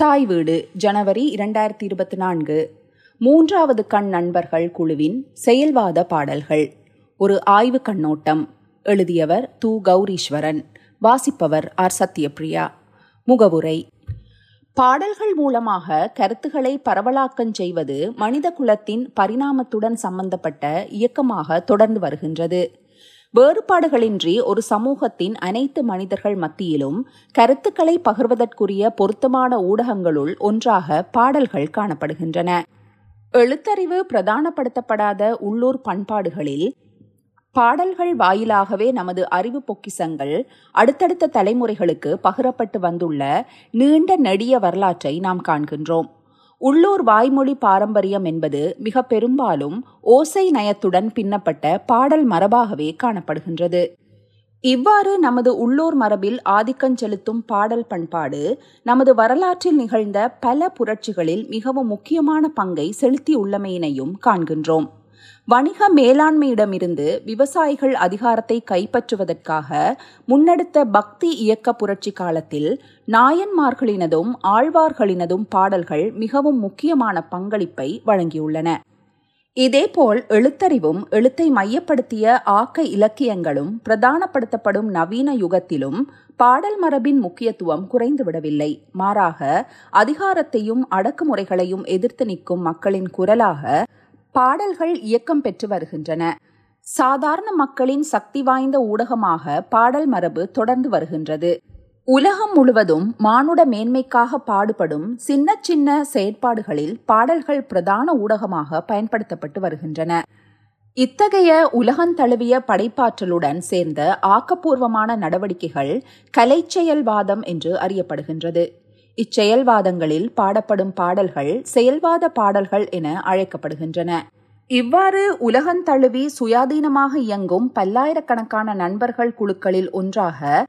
தாய் வீடு ஜனவரி இரண்டாயிரத்தி இருபத்தி நான்கு. மூன்றாவது கண் நண்பர்கள் குழுவின் செயல்வாத பாடல்கள். ஒரு ஆய்வு கண்ணோட்டம். எழுதியவர் து. கௌரீஸ்வரன். வாசிப்பவர் ஆர். சத்யபிரியா. முகவுரை. பாடல்கள் மூலமாக கருத்துக்களை பரவலாக்கம் செய்வது மனித குலத்தின் பரிணாமத்துடன் சம்பந்தப்பட்ட இயக்கமாக தொடர்ந்து வருகின்றது. வேறுபாடுகளின்றி ஒரு சமூகத்தின் அனைத்து மனிதர்கள் மத்தியிலும் கருத்துக்களை பகிர்வதற்குரிய பொருத்தமான ஊடகங்களுள் ஒன்றாக பாடல்கள் காணப்படுகின்றன. எழுத்தறிவு பிரதானப்படுத்தப்படாத உள்ளூர் பண்பாடுகளில் பாடல்கள் வாயிலாகவே நமது அறிவு பொக்கிசங்கள் அடுத்தடுத்த தலைமுறைகளுக்கு பகிரப்பட்டு வந்துள்ள நீண்ட நெடிய வரலாற்றை நாம் காண்கின்றோம். உள்ளூர் வாய்மொழி பாரம்பரியம் என்பது மிக பெரும்பாலும் ஓசை நயத்துடன் பின்னப்பட்ட பாடல் மரபாகவே காணப்படுகின்றது. இவ்வாறு நமது உள்ளூர் மரபில் ஆதிக்கம் செலுத்தும் பாடல் பண்பாடு நமது வரலாற்றில் நிகழ்ந்த பல புரட்சிகளில் மிகவும் முக்கியமான பங்கை செலுத்தியுள்ளமையினையும் காண்கின்றோம். வணிக மேலாண்மையிடமிருந்து விவசாயிகள் அதிகாரத்தை கைப்பற்றுவதற்காக முன்னெடுத்த பக்தி இயக்க புரட்சி காலத்தில் நாயன்மார்களினதும் ஆழ்வார்களினதும் பாடல்கள் மிகவும் முக்கியமான பங்களிப்பை வழங்கியுள்ளன. இதேபோல் எழுத்தறிவும் எழுத்தை மையப்படுத்திய ஆக்க இலக்கியங்களும் பிரதானப்படுத்தப்படும் நவீன யுகத்திலும் பாடல் மரபின் முக்கியத்துவம் குறைந்துவிடவில்லை. மாறாக அதிகாரத்தையும் அடக்குமுறைகளையும் எதிர்த்து நிற்கும் மக்களின் குரலாக பாடல்கள் இயக்கம் பெற்று வருகின்றன. சாதாரண மக்களின் சக்தி வாய்ந்த ஊடகமாக பாடல் மரபு தொடர்ந்து வருகின்றது. உலகம் முழுவதும் மானுட மேன்மைக்காக பாடுபடும் சின்ன சின்ன செயற்பாடுகளில் பாடல்கள் பிரதான ஊடகமாக பயன்படுத்தப்பட்டு வருகின்றன. இத்தகைய உலகந்தழுவிய படைப்பாற்றலுடன் சேர்ந்த ஆக்கப்பூர்வமான நடவடிக்கைகள் கலைச்செயல்வாதம் என்று அறியப்படுகின்றது. இச்செயல்வாதங்களில் பாடப்படும் பாடல்கள் செயல்வாத பாடல்கள் என அழைக்கப்படுகின்றன. இவ்வாறு உலகந்தழுவி சுயாதீனமாக இயங்கும் பல்லாயிரக்கணக்கான நண்பர்கள் குழுக்களில் ஒன்றாக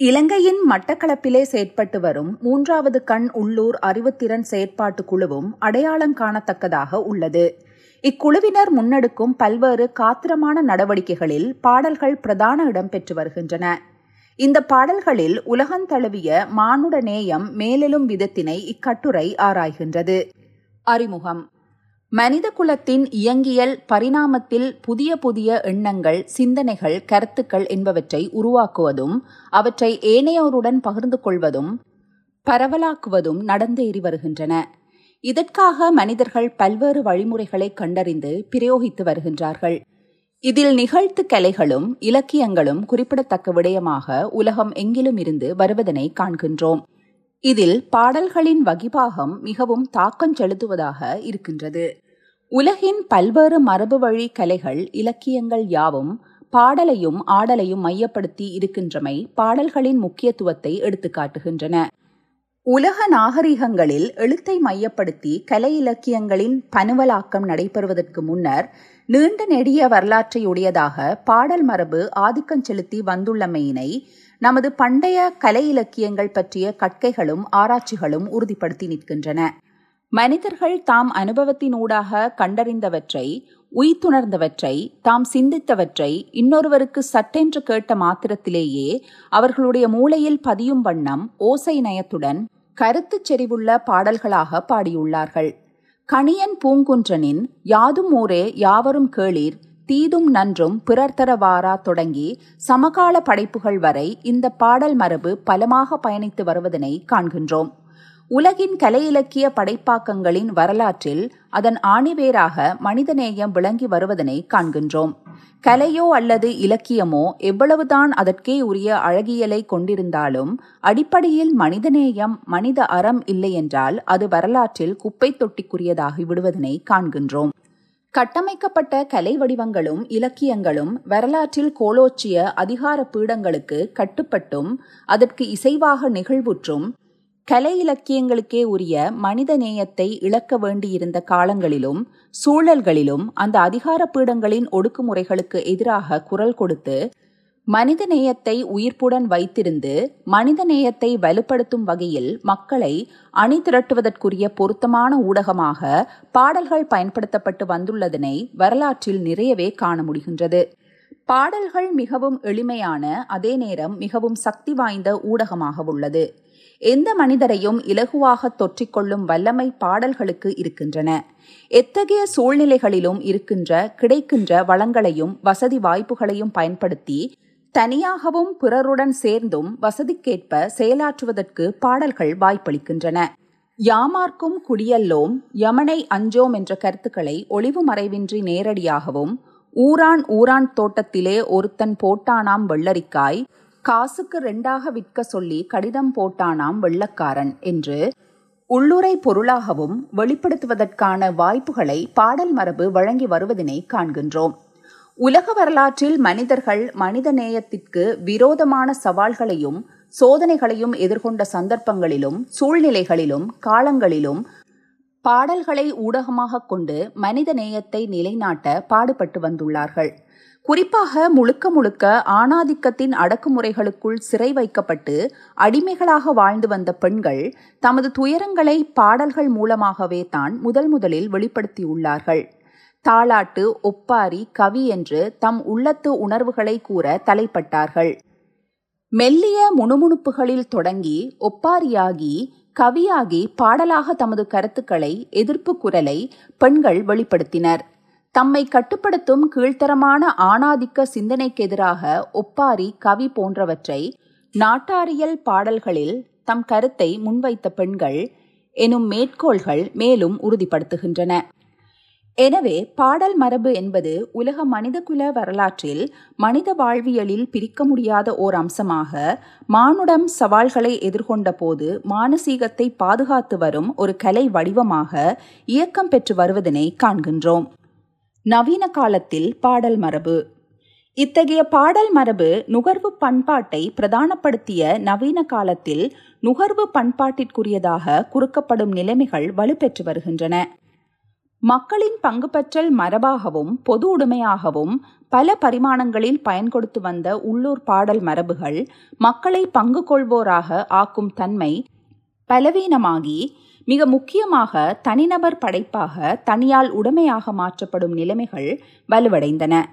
இலங்கையின் மட்டக்களப்பிலே செயற்பட்டு வரும் மூன்றாவது கண் உள்ளூர் அறிவுத்திறன் செயற்பாட்டு குழுவும் அடையாளம் காணத்தக்கதாக உள்ளது. இக்குழுவினர் முன்னெடுக்கும் பல்வேறு காத்திரமான நடவடிக்கைகளில் பாடல்கள் பிரதான இடம் பெற்று வருகின்றன. இந்த பாடல்களில் உலகந்தழுவிய மானுட நேயம் மேலெழும் விதத்தினை இக்கட்டுரை ஆராய்கின்றது. அறிமுகம். மனித குலத்தின் இயங்கியல் பரிணாமத்தில் புதிய புதிய எண்ணங்கள் சிந்தனைகள் கருத்துக்கள் என்பவற்றை உருவாக்குவதும் அவற்றை ஏனையோருடன் பகிர்ந்து கொள்வதும் பரவலாக்குவதும் நடந்தேறி வருகின்றன. இதற்காக மனிதர்கள் பல்வேறு வழிமுறைகளை கண்டறிந்து பிரயோகித்து வருகின்றார்கள். இதில் நிகழ்த்து கலைகளும் இலக்கியங்களும் குறிப்பிடத்தக்க விடயமாக உலகம் எங்கிலும் இருந்து வருவதனை காண்கின்றோம். இதில் பாடல்களின் வகிபாகம் மிகவும் தாக்கம் செலுத்துவதாக இருக்கின்றது. உலகின் பல்வேறு மரபு வழி கலைகள் இலக்கியங்கள் யாவும் பாடலையும் ஆடலையும் மையப்படுத்தி இருக்கின்றமை பாடல்களின் முக்கியத்துவத்தை எடுத்துக்காட்டுகின்றன. உலக நாகரிகங்களில் எழுத்தை மையப்படுத்தி கலை இலக்கியங்களின் பனுவலாக்கம் நடைபெறுவதற்கு முன்னர் நீண்ட நெடிய வரலாற்றையுடையதாக பாடல் மரபு ஆதிக்கம் செலுத்தி வந்துள்ளமையினை நமது பண்டைய கலை இலக்கியங்கள் பற்றிய கற்கைகளும் ஆராய்ச்சிகளும் உறுதிப்படுத்தி நிற்கின்றன. மனிதர்கள் தாம் அனுபவத்தினூடாக கண்டறிந்தவற்றை உய்த்துணர்ந்தவற்றை தாம் சிந்தித்தவற்றை இன்னொருவருக்கு சட்டென்று கேட்ட மாத்திரத்திலேயே அவர்களுடைய மூளையில் பதியும் வண்ணம் ஓசை நயத்துடன் கருத்துச் செறிவுள்ள பாடல்களாக பாடியுள்ளார்கள். கணியன் பூங்குன்றனின் யாதும் ஊரே யாவரும் கேளீர் தீதும் நன்றும் பிறர் தொடங்கி சமகால படைப்புகள் வரை இந்த பாடல் மரபு பலமாக பயணித்து வருவதனை காண்கின்றோம். உலகின் கலை இலக்கிய படைப்பாக்கங்களின் வரலாற்றில் அதன் ஆணிவேராக மனிதநேயம் விளங்கி வருவதனை காண்கின்றோம். கலையோ அல்லது இலக்கியமோ எவ்வளவுதான் அதற்கே உரிய அழகியலை கொண்டிருந்தாலும் அடிப்படையில் மனிதநேயம் மனித அறம் இல்லையென்றால் அது வரலாற்றில் குப்பை தொட்டிக்குரியதாகி விடுவதனை காண்கின்றோம். கட்டமைக்கப்பட்ட கலை வடிவங்களும் இலக்கியங்களும் வரலாற்றில் கோலோச்சிய அதிகார பீடங்களுக்கு கட்டுப்பட்டும் அதற்கு இசைவாக நிகழ்வுற்றும் கலை இலக்கியங்களுக்கே உரிய மனித நேயத்தை இழக்க வேண்டியிருந்த காலங்களிலும் சூழல்களிலும் அந்த அதிகார பீடங்களின் ஒடுக்குமுறைகளுக்கு எதிராக குரல் கொடுத்து மனித நேயத்தை உயிர்ப்புடன் வைத்திருந்து மனித நேயத்தை வலுப்படுத்தும் வகையில் மக்களை அணி திரட்டுவதற்குரிய பொருத்தமான ஊடகமாக பாடல்கள் பயன்படுத்தப்பட்டு வந்துள்ளதனை வரலாற்றில் நிறையவே காண முடிகின்றது. பாடல்கள் மிகவும் எளிமையான அதே நேரம் மிகவும் சக்தி வாய்ந்த ஊடகமாக உள்ளது. எந்த மனிதரையும் இலகுவாக தொற்றிக்கொள்ளும் வல்லமை பாடல்களுக்கு இருக்கின்றன. எத்தகைய சூழ்நிலைகளிலும் இருக்கின்ற கிடைக்கின்ற வளங்களையும் வசதி வாய்ப்புகளையும் பயன்படுத்தி தனியாகவும் பிறருடன் சேர்ந்தும் வசதிக்கேற்ப செயலாற்றுவதற்கு பாடல்கள் வாய்ப்பளிக்கின்றன. யாமார்க்கும் குடியல்லோம் யமனை அஞ்சோம் என்ற கருத்துக்களை ஒளிவு மறைவின்றி நேரடியாகவும் ஊரான் ஊரான் தோட்டத்திலே ஒருத்தன் போட்டானாம் வெள்ளரிக்காய் காசுக்கு ரெண்டாக விற்க சொல்லி கடிதம் போட்டானாம் வெள்ளக்காரன் என்று உள்ளுரை பொருளாகவும் வெளிப்படுத்துவதற்கான வாய்ப்புகளை பாடல் மரபு வழங்கி வருவதனை காண்கின்றோம். உலக வரலாற்றில் மனிதர்கள் மனித நேயத்திற்கு விரோதமான சவால்களையும் சோதனைகளையும் எதிர்கொண்ட சந்தர்ப்பங்களிலும் சூழ்நிலைகளிலும் காலங்களிலும் பாடல்களை ஊடகமாக கொண்டு மனித நேயத்தை நிலைநாட்ட பாடுபட்டு வந்துள்ளார்கள். குறிப்பாக முழுக்க முழுக்க ஆணாதிக்கத்தின் அடக்குமுறைகளுக்குள் சிறை வைக்கப்பட்டு அடிமைகளாக வாழ்ந்து வந்த பெண்கள் தமது துயரங்களை பாடல்கள் மூலமாகவே தான் முதல் முதலில் வெளிப்படுத்தியுள்ளார்கள். தாளாட்டு ஒப்பாரி கவி என்று தம் உள்ளத்து உணர்வுகளை கூற தலைப்பட்டார்கள். மெல்லிய முணுமுணுப்புகளில் தொடங்கி ஒப்பாரியாகி கவியாகி பாடலாக தமது கருத்துக்களை எதிர்ப்பு குரலை பெண்கள் வெளிப்படுத்தினர். தம்மை கட்டுப்படுத்தும் கீழ்த்தரமான ஆணாதிக்க சிந்தனைக்கு எதிராக ஒப்பாரி கவி போன்றவற்றை நாட்டாரியல் பாடல்களில் தம் கருத்தை முன்வைத்த பெண்கள் எனும் மேற்கோள்கள் மேலும் உறுதிப்படுத்துகின்றன. எனவே பாடல் மரபு என்பது உலக மனிதகுல வரலாற்றில் மனித வாழ்வியலில் பிரிக்க முடியாத ஓர் அம்சமாக மானுடம் சவால்களை எதிர்கொண்ட போது மானசீகத்தை பாதுகாத்து வரும் ஒரு கலை வடிவமாக இயக்கம் பெற்று வருவதனை காண்கின்றோம். நவீன காலத்தில் பாடல் மரபு. இத்தகைய பாடல் மரபு நுகர்வு பண்பாட்டை பிரதானப்படுத்திய நவீன காலத்தில் நுகர்வு பண்பாட்டிற்குரியதாக குறுக்கப்படும் நிலைமைகள் வலுப்பெற்று வருகின்றன. மக்களின் பங்கு பற்றல் மரபாகவும் பொது உடைமையாகவும் பல பரிமாணங்களில் பயன்கொடுத்து வந்த உள்ளூர் பாடல் மரபுகள் மக்களை பங்கு கொள்வோராக ஆக்கும் தன்மை பலவீனமாகி மிக முக்கியமாக தனிநபர் படைப்பாக தனியால் உடைமையாக மாற்றப்படும் நிலைமைகள் வலுவடைந்தன.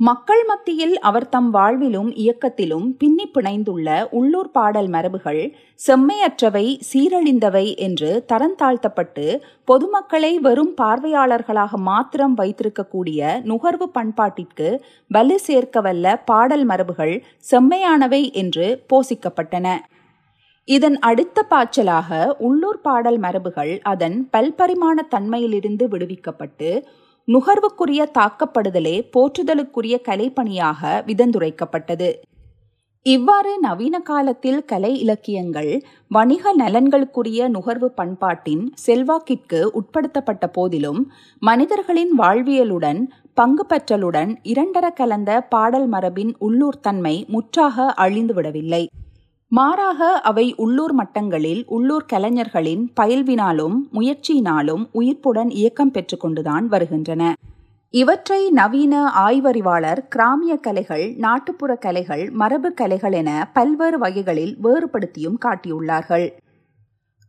மக்கள் மத்தியில் அவர் தம் வாழ்விலும் இயக்கத்திலும் பின்னி பிணைந்துள்ள உள்ளூர் பாடல் மரபுகள் செம்மையற்றவை சீரழிந்தவை என்று தரந்தாழ்த்தப்பட்டு பொதுமக்களை வெறும் பார்வையாளர்களாக மாத்திரம் வைத்திருக்கக்கூடிய நுகர்வு பண்பாட்டிற்கு வலு சேர்க்கவல்ல பாடல் மரபுகள் செம்மையானவை என்று போசிக்கப்பட்டன. இதன் அடுத்த பாய்ச்சலாக உள்ளூர் பாடல் மரபுகள் அதன் பல்பரிமாண தன்மையிலிருந்து விடுவிக்கப்பட்டு நுகர்வுக்குரிய தாக்கப்படுதலே போற்றுதலுக்குரிய கலைப்பணியாக விதந்துரைக்கப்பட்டது. இவ்வாறு நவீன காலத்தில் கலை இலக்கியங்கள் வணிக நலன்களுக்குரிய நுகர்வு பண்பாட்டின் செல்வாக்கிற்கு உட்படுத்தப்பட்ட போதிலும் மனிதர்களின் வாழ்வியலுடன் பங்கு பெற்றலுடன் இரண்டர கலந்த பாடல் மரபின் உள்ளூர் தன்மை முற்றாக அழிந்துவிடவில்லை. மாறாக அவை உள்ளூர் மட்டங்களில் உள்ளூர் கலைஞர்களின் பயில்வினாலும் முயற்சியினாலும் உயிர்ப்புடன் இயக்கம் பெற்றுக்கொண்டுதான் வருகின்றன. இவற்றை நவீன ஆய்வறிவாளர் கிராமிய கலைகள் நாட்டுப்புற கலைகள் மரபு கலைகள் என பல்வேறு வகைகளில் வேறுபடுத்தியும் காட்டியுள்ளார்கள்.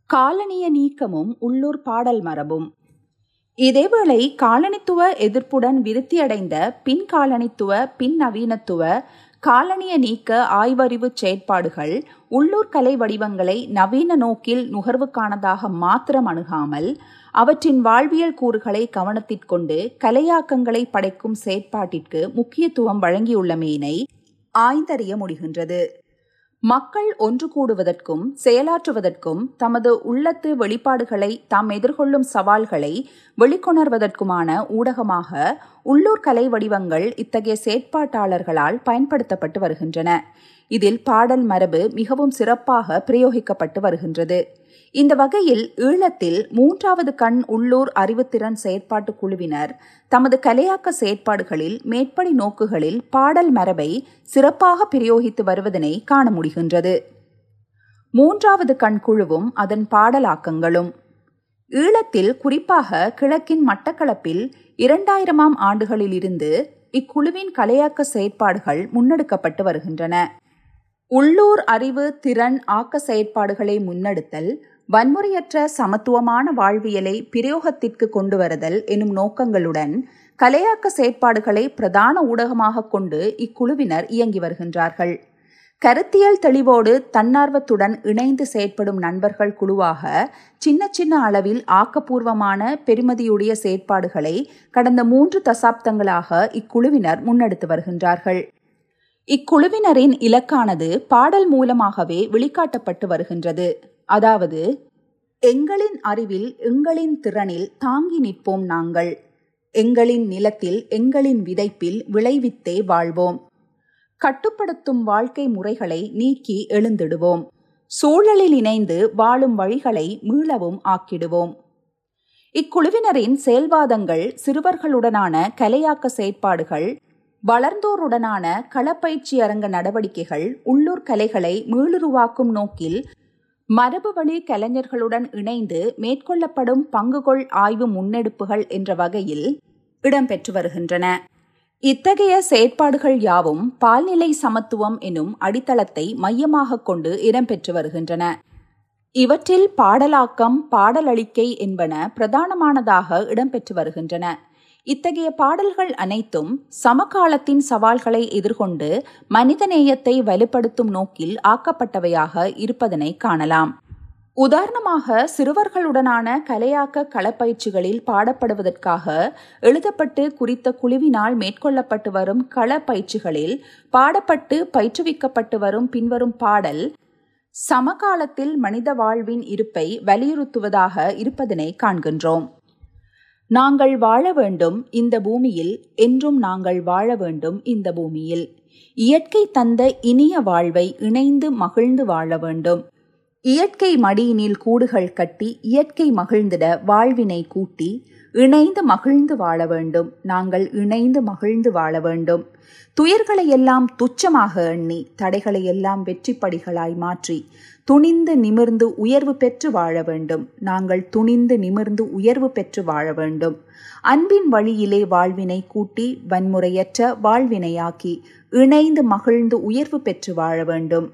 காலனிய நீக்கமும் உள்ளூர் பாடல் மரபும். இதேவேளை காலனித்துவ எதிர்ப்புடன் விருத்தியடைந்த பின் காலனித்துவ பின் நவீனத்துவ காலனிய நீக்க ஆய்வறிவு செயற்பாடுகள் உள்ளூர் கலை வடிவங்களை நவீன நோக்கில் நுகர்வுக்கானதாக மாத்திரம் அணுகாமல் அவற்றின் வாழ்வியல் கூறுகளை கவனத்திற்கொண்டு கலையாக்கங்களை படைக்கும் செயற்பாட்டிற்கு முக்கியத்துவம் வழங்கியுள்ளமையினை ஆய்ந்தறிய முடிகின்றது. மக்கள் ஒன்று கூடுவதற்கும் செயலாற்றுவதற்கும் தமது உள்ளத்து வெளிப்பாடுகளை தாம் எதிர்கொள்ளும் சவால்களை வெளிக்கொணர்வதற்குமான ஊடகமாக உள்ளூர் கலை வடிவங்கள் இத்தகைய செயற்பாட்டாளர்களால் பயன்படுத்தப்பட்டு வருகின்றன. இதில் பாடல் மரபு மிகவும் சிறப்பாக பிரயோகிக்கப்பட்டு வருகின்றது. இந்த வகையில் ஈழத்தில் மூன்றாவது கண் உள்ளூர் அறிவுத்திறன் செயற்பாட்டு குழுவினர் தமது கலையாக்க செயற்பாடுகளில் மேற்படி நோக்குகளில் பாடல் மரபை சிறப்பாக பிரயோகித்து வருவதனை காண முடிகின்றது. மூன்றாவது கண் குழுவும் அதன் பாடலாக்கங்களும். ஈழத்தில் குறிப்பாக கிழக்கின் மட்டக்களப்பில் இரண்டாயிரமாம் ஆண்டுகளிலிருந்து இக்குழுவின் கலையாக்க செயற்பாடுகள் முன்னெடுக்கப்பட்டு வருகின்றன. உள்ளூர் அறிவு திறன் ஆக்க செயற்பாடுகளை முன்னெடுத்தல் வன்முறையற்ற சமத்துவமான வாழ்வியலை பிரயோகத்திற்கு கொண்டு வருதல் எனும் நோக்கங்களுடன் கலையாக்க செயற்பாடுகளை பிரதான ஊடகமாக கொண்டு இக்குழுவினர் இயங்கி வருகின்றார்கள். கருத்தியல் தெளிவோடு தன்னார்வத்துடன் இணைந்து செயற்படும் நண்பர்கள் குழுவாக சின்ன சின்ன அளவில் ஆக்கப்பூர்வமான பெருமதியுடைய செயற்பாடுகளை கடந்த மூன்று தசாப்தங்களாக இக்குழுவினர் முன்னெடுத்து வருகின்றார்கள். இக்குழுவினரின் இலக்கானது பாடல் மூலமாகவே வெளிக்காட்டப்பட்டு வருகின்றது. அதாவது எங்களின் அறிவில் எங்களின் திறனில் தாங்கி நிற்போம் நாங்கள். எங்களின் நிலத்தில் எங்களின் விதைப்பில் விளைவித்தே வாழ்வோம். கட்டுப்படுத்தும் வாழ்க்கை முறைகளை நீக்கி எழுந்திடுவோம். சூழலில் இணைந்து வாழும் வழிகளை மீளவும் ஆக்கிடுவோம். இக்குழுவினரின் செயல்வாதங்கள் சிறுவர்களுடனான கலையாக்க செயற்பாடுகள் வளர்ந்தோருடனான களப்பயிற்சி அரங்க நடவடிக்கைகள் உள்ளூர் கலைகளை மீளுருவாக்கும் நோக்கில் மரபு வழி கலைஞர்களுடன் இணைந்து மேற்கொள்ளப்படும் பங்குகொள் ஆய்வு முன்னெடுப்புகள் என்ற வகையில் இடம்பெற்று வருகின்றன. இத்தகைய செயற்பாடுகள் யாவும் பால்நிலை சமத்துவம் எனும் அடித்தளத்தை மையமாக கொண்டு இடம்பெற்று வருகின்றன. இவற்றில் பாடலாக்கம் பாடலளிக்கை என்பன பிரதானமானதாக இடம்பெற்று வருகின்றன. இத்தகைய பாடல்கள் அனைத்தும் சமகாலத்தின் சவால்களை எதிர்கொண்டு மனிதநேயத்தை வலுப்படுத்தும் நோக்கில் ஆக்கப்பட்டவையாக இருப்பதனை காணலாம். உதாரணமாக சிறுவர்களுடனான கலையாக்க களப்பயிற்சிகளில் பாடப்படுவதற்காக எழுதப்பட்டு குறித்த குழுவினால் மேற்கொள்ளப்பட்டு வரும் களப்பயிற்சிகளில் பாடப்பட்டு பயிற்றுவிக்கப்பட்டு வரும் பின்வரும் பாடல் சமகாலத்தில் மனித வாழ்வின் இருப்பை வலியுறுத்துவதாக இருப்பதனை காண்கின்றோம். நாங்கள் வாழ வேண்டும் இந்த பூமியில் என்றும் நாங்கள் வாழ வேண்டும் இந்த பூமியில். இயற்கை தந்த இனிய வாழ்வை இணைந்து மகிழ்ந்து வாழ வேண்டும். இயற்கை மடியினில் கூடுகள் கட்டி இயற்கை மகிழ்ந்திட வாழ்வினை கூட்டி இணைந்து மகிழ்ந்து வாழ வேண்டும். நாங்கள் இணைந்து மகிழ்ந்து வாழ வேண்டும். துயர்களை எல்லாம் துச்சமாக எண்ணி தடைகளை எல்லாம் வெற்றிப்படிகளாய் மாற்றி துணிந்து நிமிர்ந்து உயர்வு பெற்று வாழ வேண்டும். நாங்கள் துணிந்து நிமிர்ந்து உயர்வு பெற்று வாழ வேண்டும். அன்பின் வழியிலே வாழ்வினை கூட்டி வன்முறையற்ற வாழ்வினையாக்கி இணைந்து மகிழ்ந்து உயர்வு பெற்று வாழ வேண்டும்.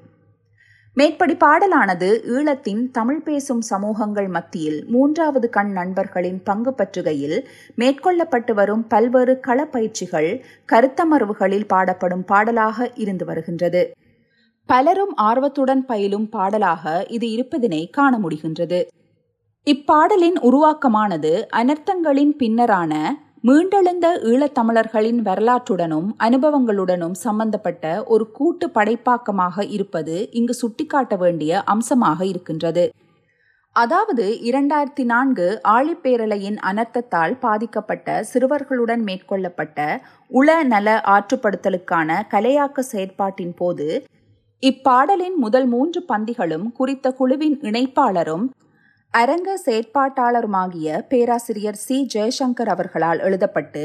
மேற்படி பாடலானது ஈழத்தின் தமிழ் பேசும் சமூகங்கள் மத்தியில் மூன்றாவது கண் நண்பர்களின் பங்கு பற்றுகையில் மேற்கொள்ளப்பட்டு வரும் பல்வேறு களப்பயிற்சிகள் கருத்தமர்வுகளில் பாடப்படும் பாடலாக இருந்து வருகின்றது. பலரும் ஆர்வத்துடன் பயிலும் பாடலாக இது இருப்பதினை காண முடிகின்றது. இப்பாடலின் உருவாக்கமானது அனர்த்தங்களின் பின்னரான மீண்டெழுந்த ஈழத்தமிழர்களின் வரலாற்றுடனும் அனுபவங்களுடனும் சம்பந்தப்பட்ட ஒரு கூட்டு படைப்பாக்கமாக இருப்பது இங்கு சுட்டிக்காட்ட வேண்டிய அம்சமாக இருக்கின்றது. அதாவது இரண்டாயிரத்தி நான்கு ஆழிப்பேரலையின் அனர்த்தத்தால் பாதிக்கப்பட்ட சிறுவர்களுடன் மேற்கொள்ளப்பட்ட உள நல ஆற்றுப்படுத்தலுக்கான கலையாக்க செயற்பாட்டின் போது இப்பாடலின் முதல் மூன்று பந்திகளும் குறித்த குழுவின் இணைப்பாளரும் அரங்க செயற்பாட்டாளருமாகிய பேராசிரியர் சி. ஜெயசங்கர் அவர்களால் எழுதப்பட்டு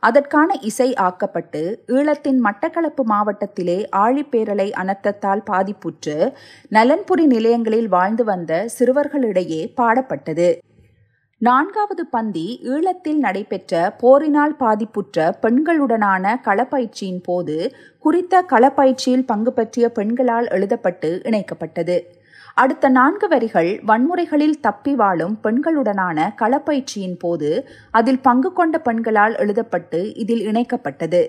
அதற்கான இசை ஆக்கப்பட்டு ஈழத்தின் மட்டக்களப்பு மாவட்டத்திலே ஆழிப்பேரலை அனர்த்தத்தால் பாதிப்புற்று நலன்புரி நிலையங்களில் வாழ்ந்து வந்த சிறுவர்களிடையே பாடப்பட்டது. நான்காவது பந்தி ஈழத்தில் நடைபெற்ற போரினால் பாதிப்புற்ற பெண்களுடனான களப்பயிற்சியின் போது குறித்த களப்பயிற்சியில் பங்கு பற்றிய பெண்களால் எழுதப்பட்டு இணைக்கப்பட்டது. அடுத்த நான்கு வரிகள் வன்முறைகளில் தப்பி வாழும் பெண்களுடனான களப்பயிற்சியின் போது அதில் பங்கு கொண்ட பெண்களால் எழுதப்பட்டு இதில் இணைக்கப்பட்டது.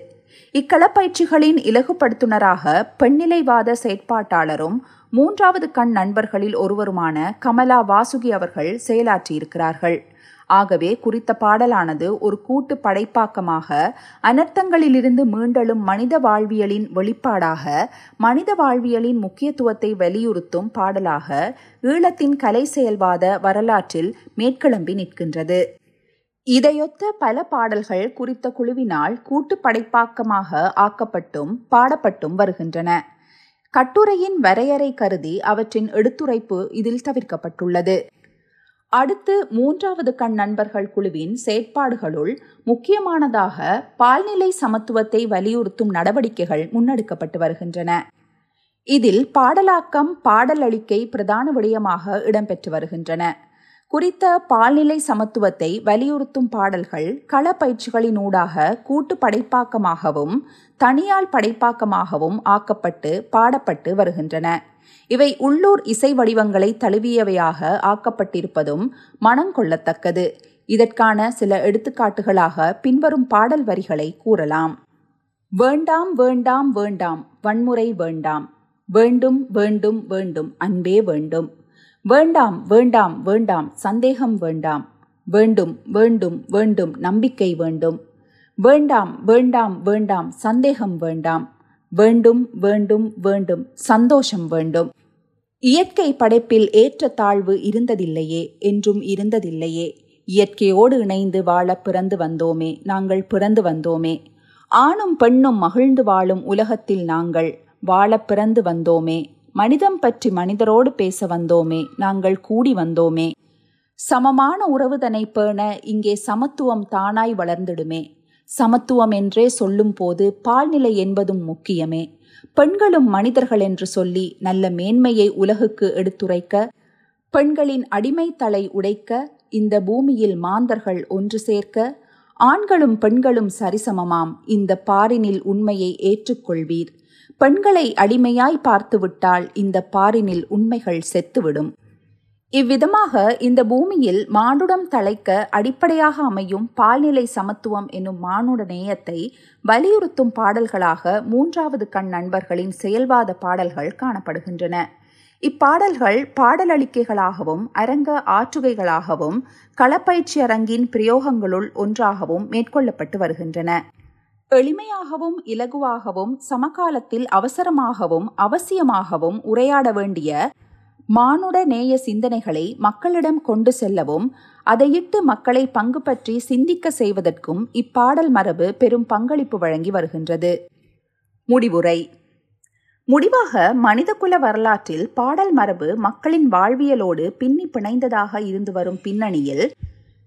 இக்களப்பயிற்சிகளின் இலகுப்படுத்துனராக பெண்ணிலைவாத செயற்பாட்டாளரும் மூன்றாவது கண் நண்பர்களில் ஒருவருமான கமலா வாசுகி அவர்கள் செயலாற்றியிருக்கிறார்கள். ஆகவே குறித்த பாடலானது ஒரு கூட்டு படைப்பாக்கமாக அனர்த்தங்களிலிருந்து மீண்டலும் மனித வாழ்வியலின் வெளிப்பாடாக மனித வாழ்வியலின் முக்கியத்துவத்தை வலியுறுத்தும் பாடலாக ஈழத்தின் கலை செயல்வாத வரலாற்றில் மேற்கிளம்பி நிற்கின்றது. இதையொத்த பல பாடல்கள் குறித்த குழுவினால் கூட்டு படைப்பாக்கமாக ஆக்கப்பட்டும் பாடப்பட்டும் வருகின்றன. கட்டுரையின் வரையறை கருதி அவற்றின் எடுத்துரைப்பு இதில் தவிர்க்கப்பட்டுள்ளது. அடுத்து மூன்றாவது கண் நண்பர்கள் குழுவின் செயற்பாடுகளுள் முக்கியமானதாக பால்நிலை சமத்துவத்தை வலியுறுத்தும் நடவடிக்கைகள் முன்னெடுக்கப்பட்டு வருகின்றன. இதில் பாடலாக்கம் பாடலளிக்கை பிரதான விடயமாக இடம்பெற்று வருகின்றன. குறித்த பால்நிலை சமத்துவத்தை வலியுறுத்தும் பாடல்கள் கள பயிற்சிகளினூடாக கூட்டு படைப்பாக்கமாகவும் தனியால் படைப்பாக்கமாகவும் ஆக்கப்பட்டு பாடப்பட்டு வருகின்றன. இவை உள்ளூர் இசை வடிவங்களை தழுவியவையாக ஆக்கப்பட்டிருப்பதும் மனங்கொள்ளத்தக்கது இதற்கான சில எடுத்துக்காட்டுகளாக பின்வரும் பாடல் வரிகளை கூறலாம். வேண்டாம் வேண்டாம் வேண்டாம் வன்முறை வேண்டாம். வேண்டும் வேண்டும் வேண்டும் அன்பே வேண்டும். வேண்டாம் வேண்டாம் வேண்டாம் சந்தேகம் வேண்டாம். வேண்டும் வேண்டும் வேண்டும் நம்பிக்கை வேண்டும். வேண்டாம் வேண்டாம் வேண்டாம் சந்தேகம் வேண்டாம். வேண்டும் வேண்டும் வேண்டும். சந்தோஷம் வேண்டும். இயற்கை படைப்பில் ஏற்ற தாழ்வு இருந்ததில்லையே என்றும் இருந்ததில்லையே. இயற்கையோடு இணைந்து வாழ பிறந்து வந்தோமே நாங்கள் பிறந்து வந்தோமே. ஆணும் பெண்ணும் மகிழ்ந்து வாழும் உலகத்தில் நாங்கள் வாழ பிறந்து வந்தோமே. மனிதம் பற்றி மனிதரோடு பேச வந்தோமே நாங்கள் கூடி வந்தோமே. சமமான உறவுதனை பேண இங்கே சமத்துவம் தானாய் வளர்ந்திடுமே. சமத்துவம் என்றே சொல்லும் போது பால்நிலை என்பதும் முக்கியமே. பெண்களும் மனிதர்கள் என்று சொல்லி நல்ல மேன்மையை உலகுக்கு எடுத்துரைக்க பெண்களின் அடிமை தலை உடைக்க இந்த பூமியில் மாந்தர்கள் ஒன்று சேர்க்க ஆண்களும் பெண்களும் சரிசமமாம் இந்த பாரினில் உண்மையை ஏற்றுக்கொள்வீர். பெண்களை அடிமையாய் பார்த்துவிட்டால் இந்த பாரினில் உண்மைகள் செத்துவிடும். இவ்விதமாக இந்த பூமியில் மானுடம் தலைக்க அடிப்படையாக அமையும் பால்நிலை சமத்துவம் என்னும் மானுட நேயத்தை வலியுறுத்தும் பாடல்களாக மூன்றாவது கண் நண்பர்களின் செயல்வாத பாடல்கள் காணப்படுகின்றன. இப்பாடல்கள் பாடலளிக்கைகளாகவும் அரங்க ஆற்றுகைகளாகவும் களப்பயிற்சி அரங்கின் பிரயோகங்களுள் ஒன்றாகவும் மேற்கொள்ளப்பட்டு வருகின்றன. எளிமையாகவும் இலகுவாகவும் சமகாலத்தில் அவசரமாகவும் அவசியமாகவும் உரையாட வேண்டிய மானுட நேய சிந்தனைகளை மக்களிடம் கொண்டு செல்லவும் அதையிட்டு மக்களை பங்கு பற்றி சிந்திக்க செய்வதற்கும் இப்பாடல் மரபு பெரும் பங்களிப்பு வழங்கி வருகின்றது. முடிவுரை. முடிவாக மனிதகுல வரலாற்றில் பாடல் மரபு மக்களின் வாழ்வியலோடு பின்னி பிணைந்ததாக இருந்து வரும் பின்னணியில்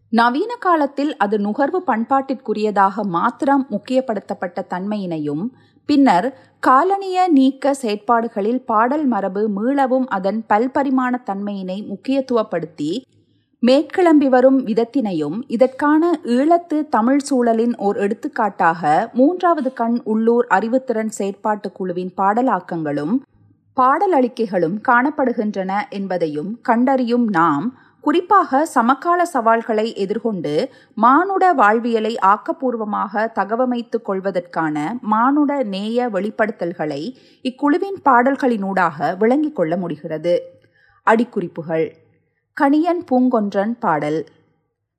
நவீன காலத்தில் அது நுகர்வு பண்பாட்டிற்குரியதாக மாத்திரம் முக்கியப்படுத்தப்பட்ட தன்மையினையும் பின்னர் காலனிய நீக்க செயற்பாடுகளில் பாடல் மரபு மீளவும் அதன் பல்பரிமாண தன்மையினை முக்கியத்துவப்படுத்தி மேற்கிளம்பி வரும் விதத்தினையும் இதற்கான ஈழத்து தமிழ் சூழலின் ஓர் எடுத்துக்காட்டாக மூன்றாவது கண் உள்ளூர் அறிவுத்திறன் செயற்பாட்டு குழுவின் பாடலாக்கங்களும் பாடலளிக்கைகளும் காணப்படுகின்றன என்பதையும் கண்டறியும் நாம் குறிப்பாக சமகால சவால்களை எதிர்கொண்டு மானுட வாழ்வியலை ஆக்கப்பூர்வமாக தகவமைத்துக் கொள்வதற்கான மானுட நேய வெளிப்படுத்தல்களை இக்குழுவின் பாடல்களினூடாக விளங்கிக் கொள்ள முடிகிறது. அடிக்குறிப்புகள். கணியன் பூங்கொன்றன் பாடல்.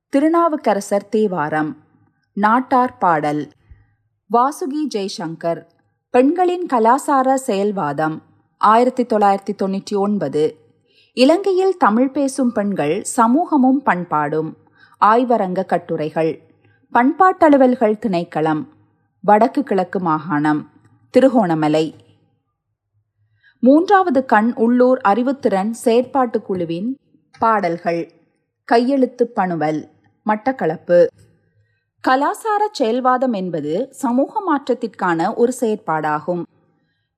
திருநாவுக்கரசர் தேவாரம். நாட்டார் பாடல். வாசுகி ஜெய்சங்கர். பெண்களின் கலாசார செயல்வாதம். ஆயிரத்தி தொள்ளாயிரத்தி தொண்ணூற்றி ஒன்பது. இலங்கையில் தமிழ் பேசும் பெண்கள் சமூகமும் பண்பாடும். ஆய்வரங்க கட்டுரைகள். பண்பாட்டலுவல்கள் திணைக்களம். வடக்கு கிழக்கு மாகாணம். திருகோணமலை. மூன்றாவது கண் உள்ளூர் அறிவுத்திறன் செயற்பாட்டு குழுவின் பாடல்கள். கையெழுத்து பணுவல். மட்டக்களப்பு. கலாசார செயல்வாதம் என்பது சமூக மாற்றத்திற்கான ஒரு செயற்பாடாகும்.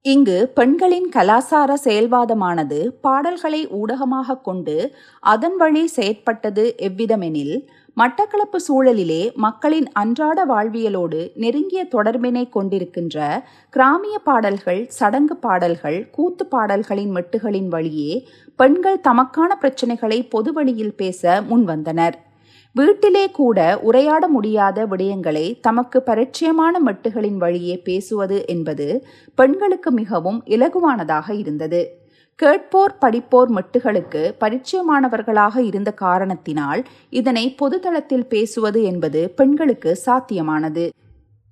இங்கு பெண்களின் கலாசார செயல்வாதமானது பாடல்களை ஊடகமாக கொண்டு அதன் வழி செயற்பட்டது எவ்விதமெனில் மட்டக்களப்பு சூழலிலே மக்களின் அன்றாட வாழ்வியலோடு நெருங்கிய தொடர்பினை கொண்டிருக்கின்ற கிராமிய பாடல்கள் சடங்கு பாடல்கள் கூத்து பாடல்களின் மெட்டுகளின் வழியே பெண்கள் தமக்கான பிரச்சினைகளை பொது வழியில் பேச முன்வந்தனர். வீட்டிலே கூட உரையாட முடியாத விடயங்களை தமக்கு பரிச்சயமான மெட்டுகளின் வழியே பேசுவது என்பது பெண்களுக்கு மிகவும் இலகுவானதாக இருந்தது. கேட்போர் படிப்போர் மெட்டுகளுக்கு பரிச்சயமானவர்களாக இருந்த காரணத்தினால் இதனை பொதுதளத்தில் பேசுவது என்பது பெண்களுக்கு சாத்தியமானது.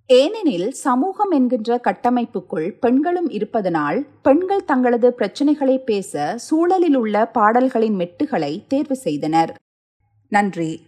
ஏனெனில் சமூகம் என்கின்ற கட்டமைப்புக்குள் பெண்களும் இருப்பதனால் பெண்கள் தங்களது பிரச்சனைகளை பேச சூழலில் உள்ள பாடல்களின் மெட்டுகளை தேர்வு செய்தனர். நன்றி.